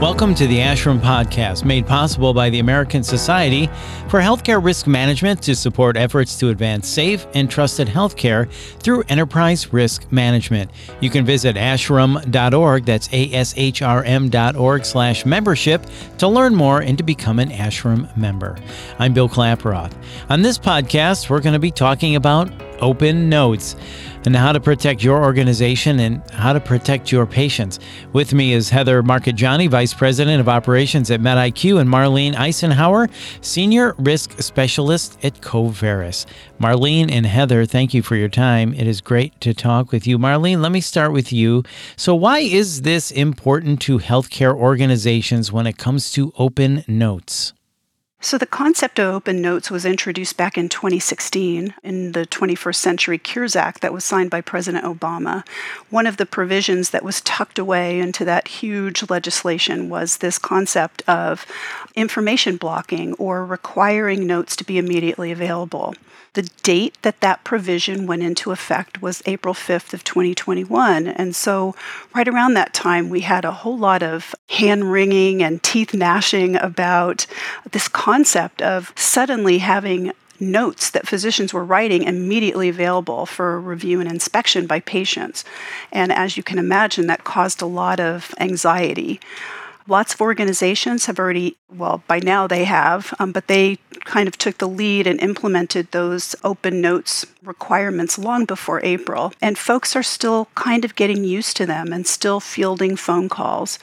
Welcome to the ASHRM Podcast, made possible by the American Society for Healthcare Risk Management to support efforts to advance safe and trusted healthcare through enterprise risk management. You can visit ashrm.org, that's A-S-H-R-M.org slash membership to learn more and to become an ASHRM member. I'm Bill Klaproth. On this podcast, we're going to be talking about open notes and how to protect your organization and how to protect your patients. With me is Heather Marchigiani, Vice President of Operations at MedIQ, and Marlene Icenhower, Senior Risk Specialist at Coverys. Marlene and Heather, thank you for your time. It is great to talk with you. Marlene, let me start with you. So, why is this important to healthcare organizations when it comes to open notes? So, the concept of open notes was introduced back in 2016 in the 21st Century Cures Act that was signed by President Obama. One of the provisions that was tucked away into that huge legislation was this concept of information blocking or requiring notes to be immediately available. The date that that provision went into effect was April 5th of 2021. And so right around that time we had a whole lot of hand wringing and teeth gnashing about this concept of suddenly having notes that physicians were writing immediately available for review and inspection by patients. And as you can imagine, that caused a lot of anxiety. Lots of organizations have already, well, by now they have, um, but they kind of took the lead and implemented those open notes requirements long before April. And folks are still kind of getting used to them and still fielding phone calls.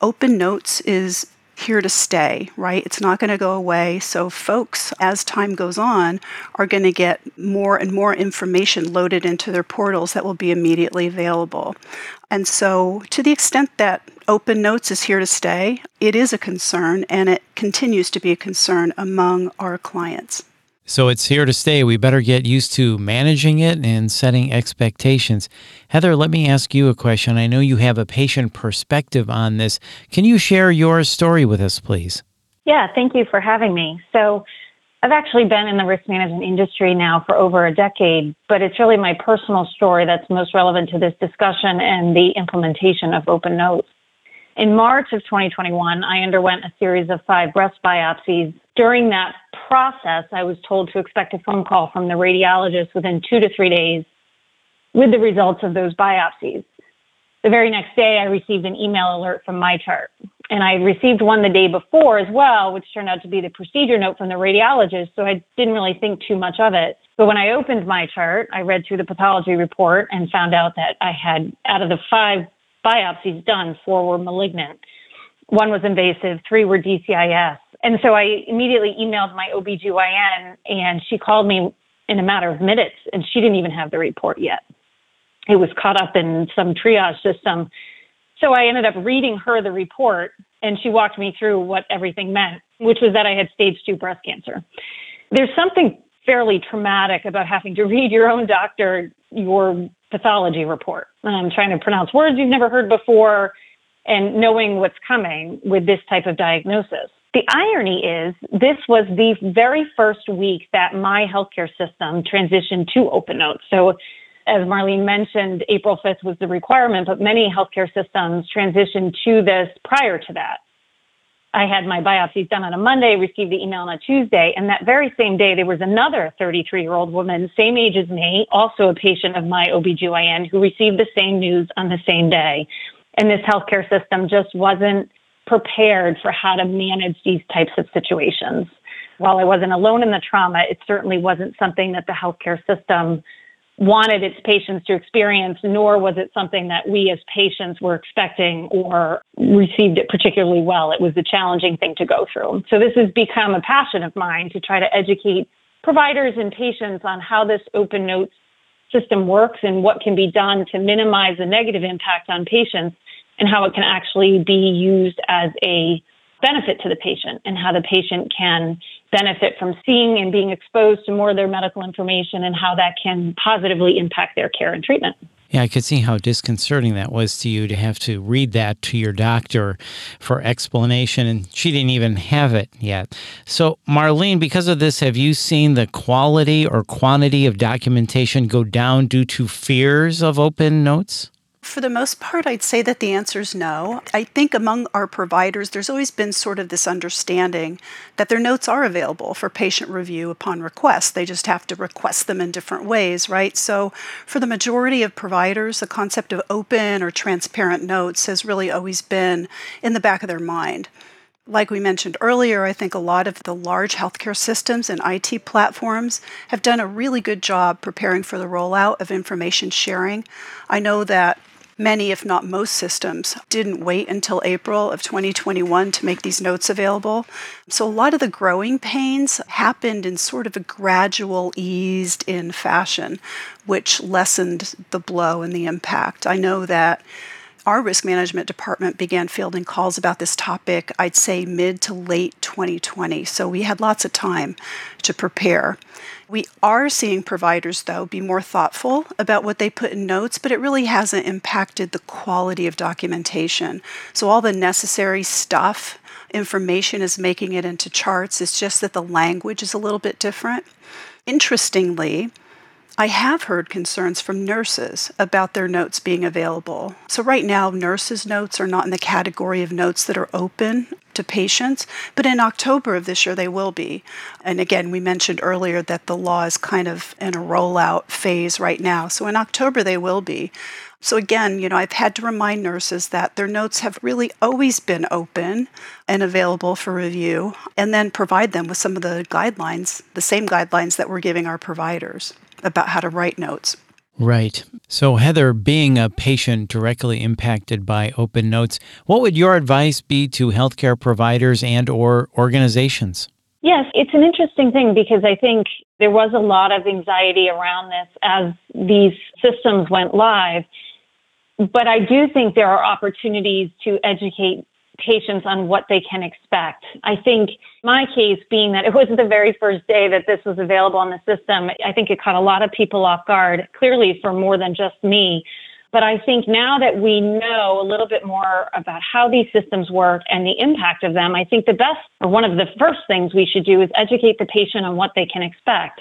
Open notes is here to stay, right? It's not going to go away. So, folks, as time goes on, are going to get more and more information loaded into their portals that will be immediately available. And so, to the extent that Open Notes is here to stay, it is a concern and it continues to be a concern among our clients. So it's here to stay. We better get used to managing it and setting expectations. Heather, let me ask you a question. I know you have a patient perspective on this. Can you share your story with us, please? Yeah, thank you for having me. So, I've actually been in the risk management industry now for over a decade, but it's really my personal story that's most relevant to this discussion and the implementation of open notes. In March of 2021, I underwent a series of five breast biopsies. During that process, I was told to expect a phone call from the radiologist within two to three days with the results of those biopsies. The very next day, I received an email alert from MyChart. And I received one the day before as well, which turned out to be the procedure note from the radiologist. So I didn't really think too much of it. But when I opened MyChart, I read through the pathology report and found out that I had, out of the five biopsies done, four were malignant. One was invasive, three were DCIS. And so I immediately emailed my OBGYN and she called me in a matter of minutes and she didn't even have the report yet. It was caught up in some triage system. So I ended up reading her the report and she walked me through what everything meant, which was that I had stage two breast cancer. There's something fairly traumatic about having to read your own doctor your pathology report. Um, trying to pronounce words you've never heard before and knowing what's coming with this type of diagnosis. The irony is, this was the very first week that my healthcare system transitioned to Open Notes. So, as Marlene mentioned, April 5th was the requirement, but many healthcare systems transitioned to this prior to that. I had my biopsies done on a Monday, received the email on a Tuesday, and that very same day there was another 33 year old woman, same age as me, also a patient of my OBGYN, who received the same news on the same day. And this healthcare system just wasn't prepared for how to manage these types of situations. While I wasn't alone in the trauma, it certainly wasn't something that the healthcare system wanted its patients to experience, nor was it something that we as patients were expecting or received it particularly well. It was a challenging thing to go through. So this has become a passion of mine to try to educate providers and patients on how this open notes system works and what can be done to minimize the negative impact on patients and how it can actually be used as a benefit to the patient and how the patient can benefit from seeing and being exposed to more of their medical information and how that can positively impact their care and treatment. Yeah, I could see how disconcerting that was to you to have to read that to your doctor for explanation, and she didn't even have it yet. So, Marlene, because of this, have you seen the quality or quantity of documentation go down due to fears of open notes? For the most part, I'd say that the answer is no. I think among our providers, there's always been sort of this understanding that their notes are available for patient review upon request. They just have to request them in different ways, right? So, for the majority of providers, the concept of open or transparent notes has really always been in the back of their mind. Like we mentioned earlier, I think a lot of the large healthcare systems and IT platforms have done a really good job preparing for the rollout of information sharing. I know that many, if not most systems, didn't wait until April of 2021 to make these notes available. So a lot of the growing pains happened in sort of a gradual, eased in fashion, which lessened the blow and the impact. I know that our risk management department began fielding calls about this topic, I'd say mid to late 2020. So we had lots of time to prepare. We are seeing providers, though, be more thoughtful about what they put in notes, but it really hasn't impacted the quality of documentation. So, all the necessary stuff, information is making it into charts. It's just that the language is a little bit different. Interestingly, I have heard concerns from nurses about their notes being available. So, right now, nurses' notes are not in the category of notes that are open to patients, but in October of this year they will be. And again, we mentioned earlier that the law is kind of in a rollout phase right now. So, in October they will be. So, again, you know, I've had to remind nurses that their notes have really always been open and available for review, and then provide them with some of the guidelines, the same guidelines that we're giving our providers about how to write notes. Right. So, Heather, being a patient directly impacted by open notes, what would your advice be to healthcare providers and or organizations? Yes, it's an interesting thing because I think there was a lot of anxiety around this as these systems went live. But I do think there are opportunities to educate patients on what they can expect. I think my case being that it was the very first day that this was available on the system, I think it caught a lot of people off guard, clearly for more than just me. But I think now that we know a little bit more about how these systems work and the impact of them, I think the best or one of the first things we should do is educate the patient on what they can expect,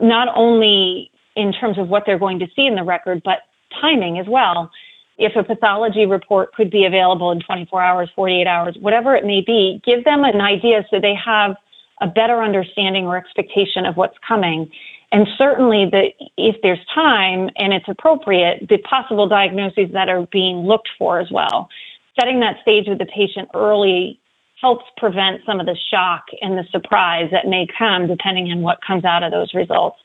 not only in terms of what they're going to see in the record, but timing as well if a pathology report could be available in 24 hours, 48 hours, whatever it may be, give them an idea so they have a better understanding or expectation of what's coming. And certainly, the, if there's time and it's appropriate, the possible diagnoses that are being looked for as well. Setting that stage with the patient early helps prevent some of the shock and the surprise that may come depending on what comes out of those results.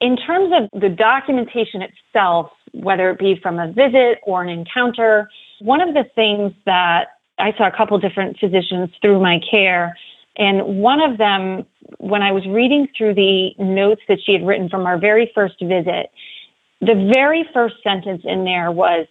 In terms of the documentation itself, whether it be from a visit or an encounter, one of the things that I saw a couple different physicians through my care, and one of them, when I was reading through the notes that she had written from our very first visit, the very first sentence in there was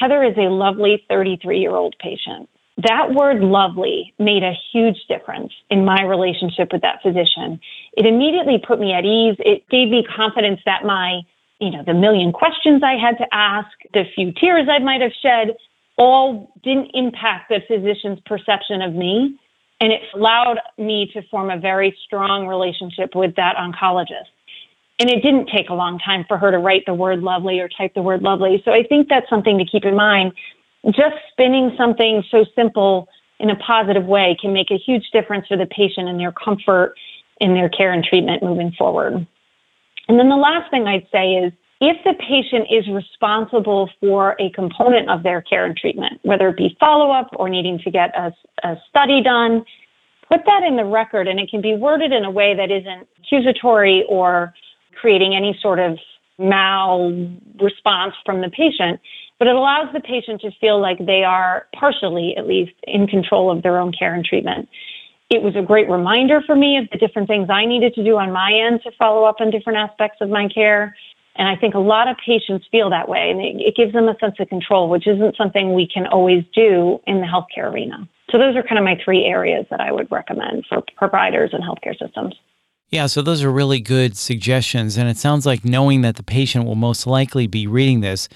Heather is a lovely 33 year old patient that word lovely made a huge difference in my relationship with that physician. It immediately put me at ease. It gave me confidence that my, you know, the million questions I had to ask, the few tears I might have shed, all didn't impact the physician's perception of me. And it allowed me to form a very strong relationship with that oncologist. And it didn't take a long time for her to write the word lovely or type the word lovely. So I think that's something to keep in mind just spinning something so simple in a positive way can make a huge difference for the patient and their comfort in their care and treatment moving forward. And then the last thing I'd say is if the patient is responsible for a component of their care and treatment, whether it be follow up or needing to get a, a study done, put that in the record and it can be worded in a way that isn't accusatory or creating any sort of mal response from the patient but it allows the patient to feel like they are partially, at least, in control of their own care and treatment. It was a great reminder for me of the different things I needed to do on my end to follow up on different aspects of my care. And I think a lot of patients feel that way, and it, it gives them a sense of control, which isn't something we can always do in the healthcare arena. So, those are kind of my three areas that I would recommend for providers and healthcare systems. Yeah, so those are really good suggestions. And it sounds like knowing that the patient will most likely be reading this,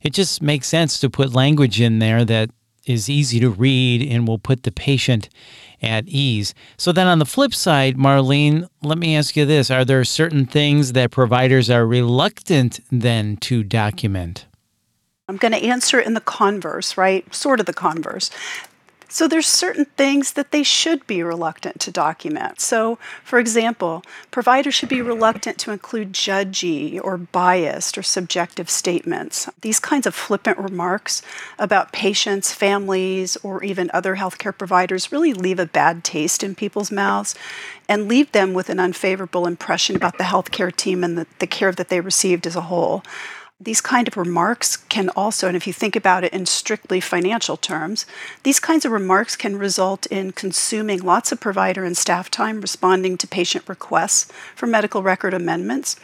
it just makes sense to put language in there that is easy to read and will put the patient at ease. So, then on the flip side, Marlene, let me ask you this Are there certain things that providers are reluctant then to document? I'm going to answer in the converse, right? Sort of the converse. So there's certain things that they should be reluctant to document. So, for example, providers should be reluctant to include judgy or biased or subjective statements. These kinds of flippant remarks about patients, families, or even other healthcare providers really leave a bad taste in people's mouths and leave them with an unfavorable impression about the healthcare team and the, the care that they received as a whole. These kind of remarks can also, and if you think about it in strictly financial terms, these kinds of remarks can result in consuming lots of provider and staff time responding to patient requests for medical record amendments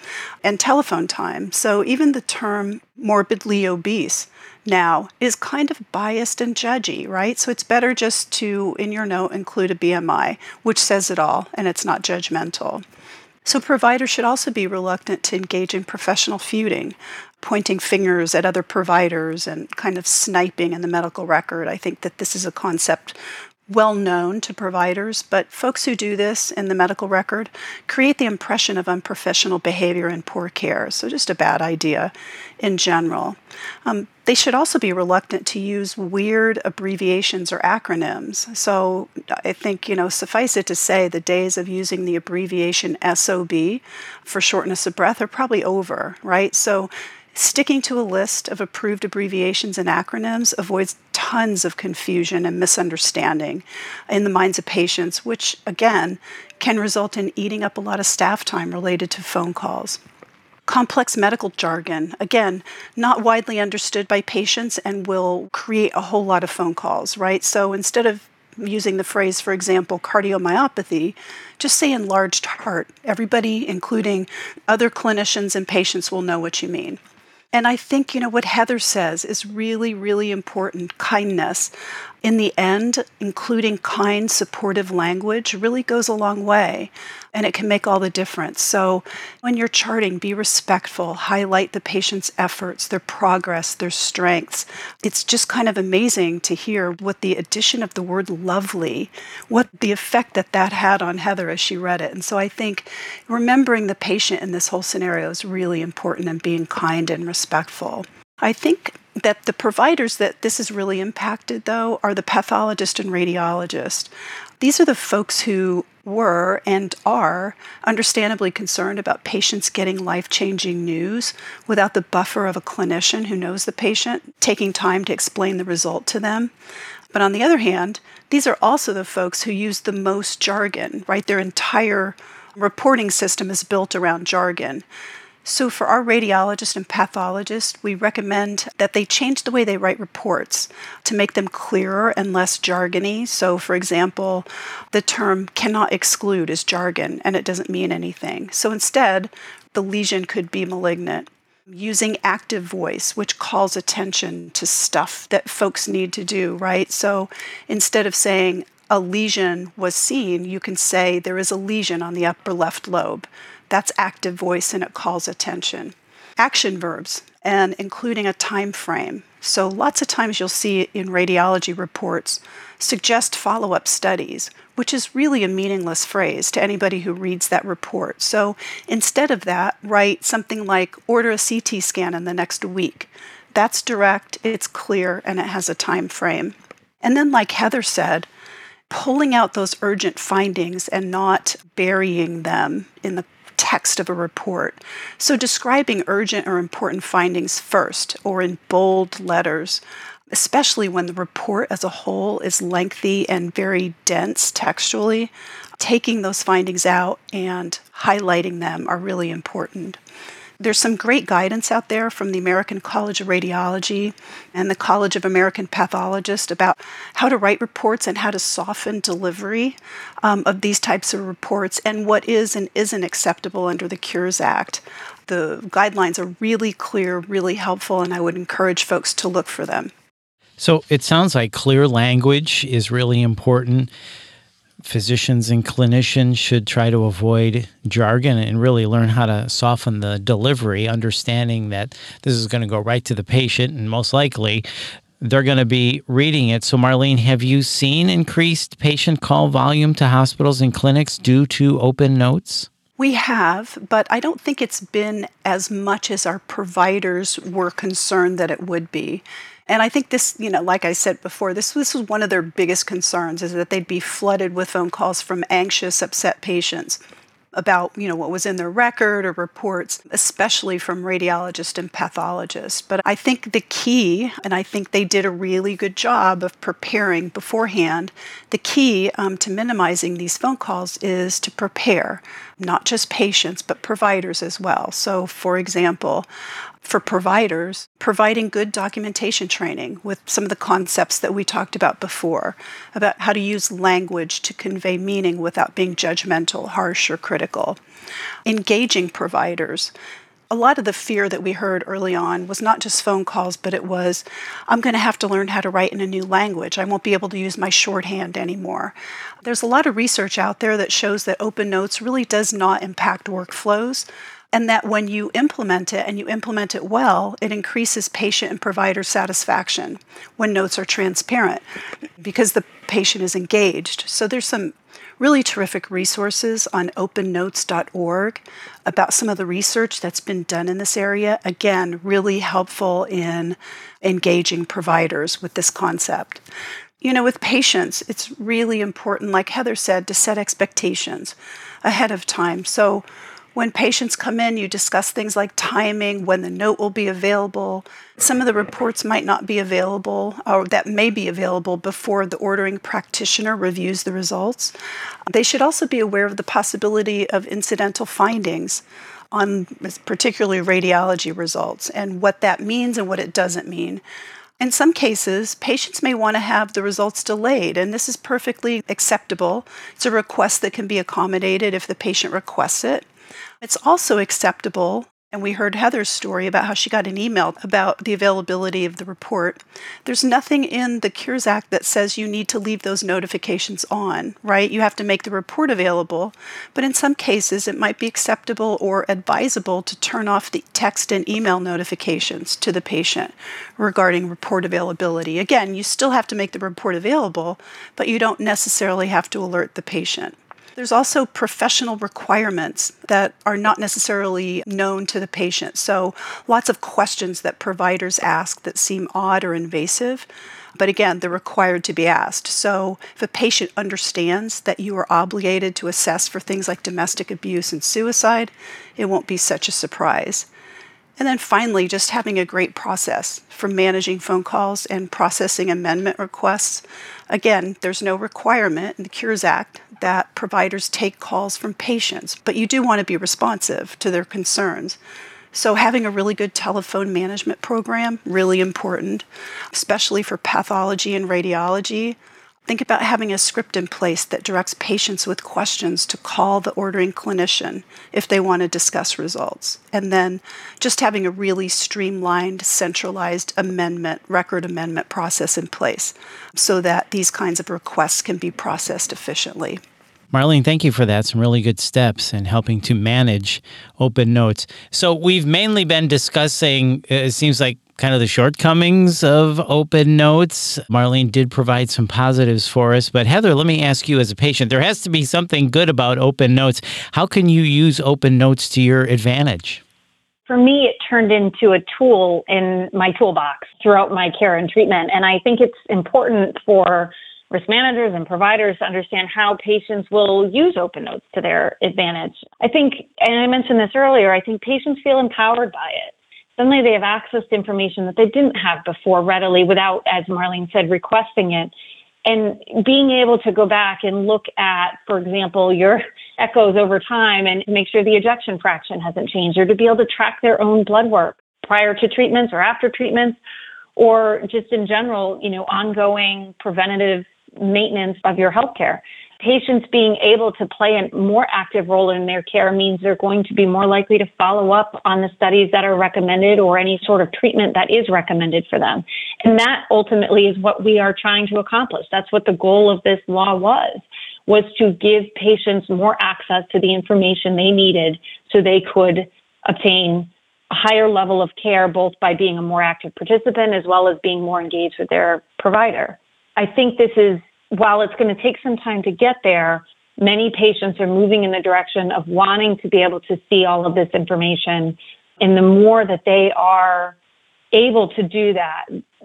and telephone time. So even the term morbidly obese now is kind of biased and judgy, right? So it's better just to, in your note, include a BMI, which says it all and it's not judgmental. So, providers should also be reluctant to engage in professional feuding pointing fingers at other providers and kind of sniping in the medical record. I think that this is a concept well known to providers, but folks who do this in the medical record create the impression of unprofessional behavior and poor care. So, just a bad idea in general. Um, they should also be reluctant to use weird abbreviations or acronyms. So, I think, you know, suffice it to say, the days of using the abbreviation SOB for shortness of breath are probably over, right? So, Sticking to a list of approved abbreviations and acronyms avoids tons of confusion and misunderstanding in the minds of patients, which again can result in eating up a lot of staff time related to phone calls. Complex medical jargon, again, not widely understood by patients and will create a whole lot of phone calls, right? So instead of using the phrase, for example, cardiomyopathy, just say enlarged heart. Everybody, including other clinicians and patients, will know what you mean. And I think, you know, what Heather says is really, really important kindness. In the end, including kind, supportive language really goes a long way and it can make all the difference. So, when you're charting, be respectful, highlight the patient's efforts, their progress, their strengths. It's just kind of amazing to hear what the addition of the word lovely, what the effect that that had on Heather as she read it. And so, I think remembering the patient in this whole scenario is really important and being kind and respectful. I think that the providers that this has really impacted, though, are the pathologist and radiologist. These are the folks who were and are understandably concerned about patients getting life changing news without the buffer of a clinician who knows the patient, taking time to explain the result to them. But on the other hand, these are also the folks who use the most jargon, right? Their entire reporting system is built around jargon. So, for our radiologists and pathologists, we recommend that they change the way they write reports to make them clearer and less jargony. So, for example, the term cannot exclude is jargon and it doesn't mean anything. So, instead, the lesion could be malignant. Using active voice, which calls attention to stuff that folks need to do, right? So, instead of saying, a lesion was seen, you can say there is a lesion on the upper left lobe. That's active voice and it calls attention. Action verbs and including a time frame. So lots of times you'll see in radiology reports suggest follow-up studies, which is really a meaningless phrase to anybody who reads that report. So instead of that, write something like order a CT scan in the next week. That's direct, it's clear, and it has a time frame. And then like Heather said, pulling out those urgent findings and not burying them in the text of a report. So, describing urgent or important findings first or in bold letters, especially when the report as a whole is lengthy and very dense textually, taking those findings out and highlighting them are really important. There's some great guidance out there from the American College of Radiology and the College of American Pathologists about how to write reports and how to soften delivery um, of these types of reports and what is and isn't acceptable under the Cures Act. The guidelines are really clear, really helpful, and I would encourage folks to look for them. So it sounds like clear language is really important physicians and clinicians should try to avoid jargon and really learn how to soften the delivery, understanding that this is going to go right to the patient and most likely they're going to be reading it. So, Marlene, have you seen increased patient call volume to hospitals and clinics due to open notes? We have, but I don't think it's been as much as our providers were concerned that it would be. And I think this, you know, like I said before, this, this was one of their biggest concerns is that they'd be flooded with phone calls from anxious, upset patients about you know what was in their record or reports especially from radiologists and pathologists. But i think the key and i think they did a really good job of preparing beforehand the key um, to minimizing these phone calls is to prepare not just patients but providers as well so for example for providers, providing good documentation training with some of the concepts that we talked about before about how to use language to convey meaning without being judgmental, harsh, or critical. Engaging providers. A lot of the fear that we heard early on was not just phone calls, but it was, I'm going to have to learn how to write in a new language. I won't be able to use my shorthand anymore. There's a lot of research out there that shows that open notes really does not impact workflows and that when you implement it and you implement it well, it increases patient and provider satisfaction when notes are transparent because the patient is engaged. So there's some really terrific resources on opennotes.org about some of the research that's been done in this area. Again, really helpful in engaging providers with this concept. You know, with patients, it's really important, like Heather said, to set expectations ahead of time. So when patients come in, you discuss things like timing, when the note will be available. Some of the reports might not be available, or that may be available before the ordering practitioner reviews the results. They should also be aware of the possibility of incidental findings on particularly radiology results and what that means and what it doesn't mean. In some cases, patients may want to have the results delayed, and this is perfectly acceptable. It's a request that can be accommodated if the patient requests it. It's also acceptable, and we heard Heather's story about how she got an email about the availability of the report. There's nothing in the Cures Act that says you need to leave those notifications on, right? You have to make the report available, but in some cases it might be acceptable or advisable to turn off the text and email notifications to the patient regarding report availability. Again, you still have to make the report available, but you don't necessarily have to alert the patient. There's also professional requirements that are not necessarily known to the patient. So, lots of questions that providers ask that seem odd or invasive. But again, they're required to be asked. So, if a patient understands that you are obligated to assess for things like domestic abuse and suicide, it won't be such a surprise. And then finally, just having a great process for managing phone calls and processing amendment requests. Again, there's no requirement in the Cures Act that providers take calls from patients, but you do want to be responsive to their concerns. So, having a really good telephone management program, really important, especially for pathology and radiology. Think about having a script in place that directs patients with questions to call the ordering clinician if they want to discuss results. And then just having a really streamlined, centralized amendment, record amendment process in place so that these kinds of requests can be processed efficiently. Marlene, thank you for that. Some really good steps in helping to manage open notes. So, we've mainly been discussing, uh, it seems like kind of the shortcomings of open notes. Marlene did provide some positives for us. But Heather, let me ask you as a patient there has to be something good about open notes. How can you use open notes to your advantage? For me, it turned into a tool in my toolbox throughout my care and treatment. And I think it's important for risk managers and providers to understand how patients will use open notes to their advantage. I think, and I mentioned this earlier, I think patients feel empowered by it suddenly they have access to information that they didn't have before readily without, as Marlene said, requesting it. And being able to go back and look at, for example, your echoes over time and make sure the ejection fraction hasn't changed, or to be able to track their own blood work prior to treatments or after treatments, or just in general, you know, ongoing preventative maintenance of your healthcare patients being able to play a more active role in their care means they're going to be more likely to follow up on the studies that are recommended or any sort of treatment that is recommended for them. And that ultimately is what we are trying to accomplish. That's what the goal of this law was, was to give patients more access to the information they needed so they could obtain a higher level of care, both by being a more active participant as well as being more engaged with their provider. I think this is while it's going to take some time to get there, Many patients are moving in the direction of wanting to be able to see all of this information. And the more that they are able to do that,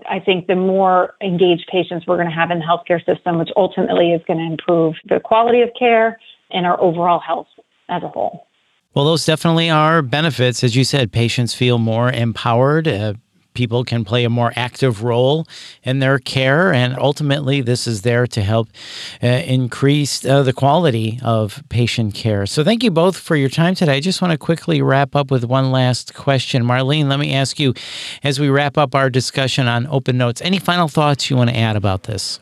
I think the more engaged patients we're going to have in the healthcare system, which ultimately is going to improve the quality of care and our overall health as a whole. Well, those definitely are benefits. As you said, patients feel more empowered. Uh, people can play a more active role in their care. And ultimately, this is there to help uh, increase uh, the quality of patient care. So, thank you both for your time today. I just want to quickly wrap up with one last question. Marlene, let me ask you as we wrap up our discussion on open notes, any final thoughts you want to add about this?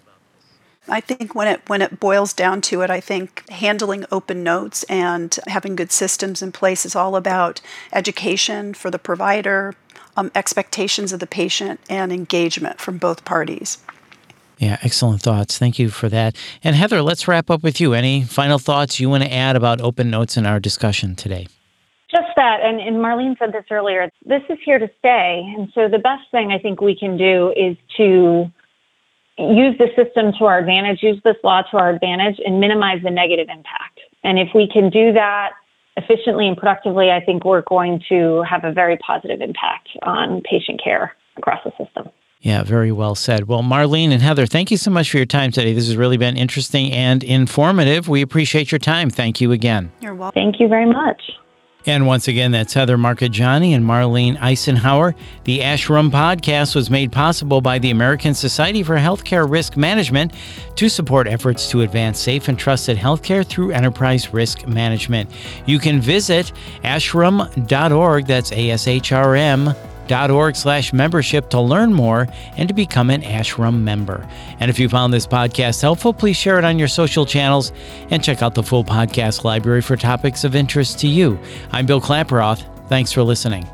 I think when it when it boils down to it, I think handling open notes and having good systems in place is all about education for the provider, um, expectations of the patient, and engagement from both parties. Yeah, excellent thoughts. Thank you for that. And Heather, let's wrap up with you. Any final thoughts you want to add about open notes in our discussion today? Just that, and, and Marlene said this earlier, this is here to stay. And so the best thing I think we can do is to use the system to our advantage, use this law to our advantage, and minimize the negative impact. And if we can do that efficiently and productively, I think we're going to have a very positive impact on patient care across the system. Yeah, very well said. Well, Marlene and Heather, thank you so much for your time today. This has really been interesting and informative. We appreciate your time. Thank you again. You're welcome. Thank you very much. And once again, that's Heather Marcagiani and Marlene Icenhower. The ASHRM podcast was made possible by the American Society for Healthcare Risk Management to support efforts to advance safe and trusted healthcare through enterprise risk management. You can visit ashrm.org, that's A S H R M org slash membership to learn more and to become an ASHRM member. And if you found this podcast helpful, please share it on your social channels and check out the full podcast library for topics of interest to you. I'm Bill Klaproth. Thanks for listening.